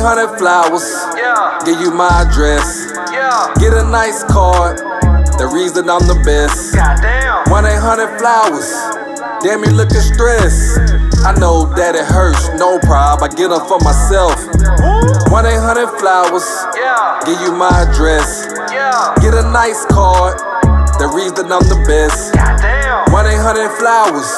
1 800 flowers. Yeah. Give you my address. Yeah. Get a nice card. The reason I'm the best. Goddamn. 1 800 flowers. Damn, you looking stressed. I know that it hurts, no problem. I get them for myself. 1 800 flowers. Yeah. Give you my address. Yeah. Get a nice card. The reason I'm the best. Goddamn. 1 800 flowers.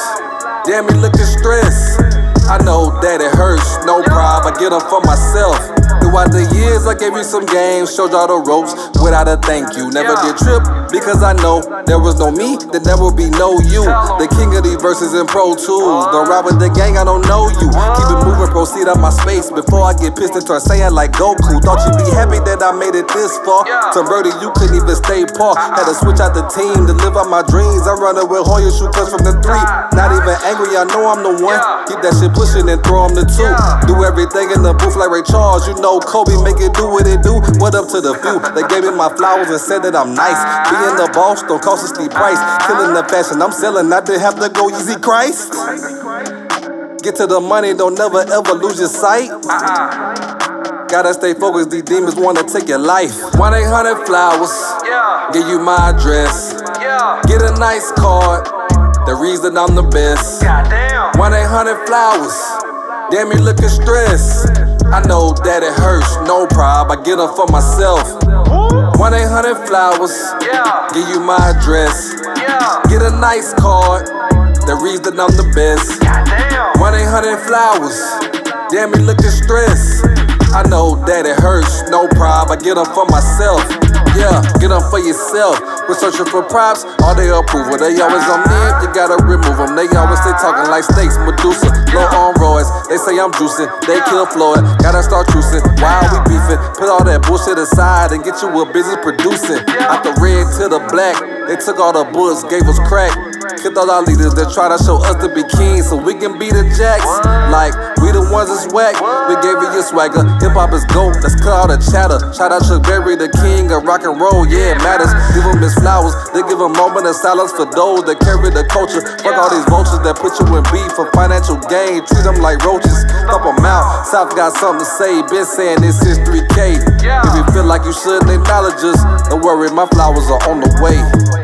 Damn, you looking stressed. I know that it hurts, no problem. I get them for myself. Throughout the years, I gave you some games, showed y'all the ropes without a thank you. Never did trip because I know there was no me, then there will be no you. The king of these verses in Pro Tools. Don't ride with the gang, I don't know you. Keep it moving, proceed out my space before I get pissed and start Saiyan like Goku. Thought you'd be happy that I made it this far. Converted, you couldn't even stay par. Uh-uh. Had to switch out the team to live out my dreams. I'm running with Hoya shoot cuts from the three. Not even angry, I know I'm the one. Keep that shit pushing and throw him the two. Do everything in the booth like Ray Charles. You know Kobe make it do what it do. What up to the few? They gave me my flowers and said that I'm nice. Being the boss don't cost a steep price. Killing the fashion I'm selling. I didn't have to go easy Christ. Get to the money, don't never ever lose your sight. Gotta stay focused, these demons wanna take your life. 1 800 flowers, Yeah. give you my address. Yeah. Get a nice card, the reason I'm the best. Goddamn. 1 800 flowers. Damn, you looking stressed. I know that it hurts, no problem. I get them for myself. 1 800 flowers. Yeah. Give you my address. Get a nice card. The reason I'm the best. Goddamn. 1 800 flowers. Damn, you looking stressed. I know that it hurts, no problem. I get them for myself. Yeah, get them for yourself. We're searching for props, all they approval. They always on me, you gotta remove them. They always stay talking like snakes, Medusa. Low on roids, they say I'm juicing. They kill Floyd, gotta start trucing. Why are we beefing? Put all that bullshit aside and get you a business producing. Out the red to the black, they took all the bullets, gave us crack. Killed all our leaders that try to show us to be kings so we can be the jacks. Like, we the ones that's whack. We gave you your swagger. Hip hop is gold, let's cut all the chatter. Shout out Chuck Berry, the king of rock and roll. Yeah, it matters. Give them his flowers. They give a moment of silence for those that carry the culture. Fuck all these vultures that put you in beef for financial gain. Treat them like roaches. Dump them out. South got something to say. Been saying this since 3K. If you feel like you shouldn't acknowledge us, don't worry, my flowers are on the way.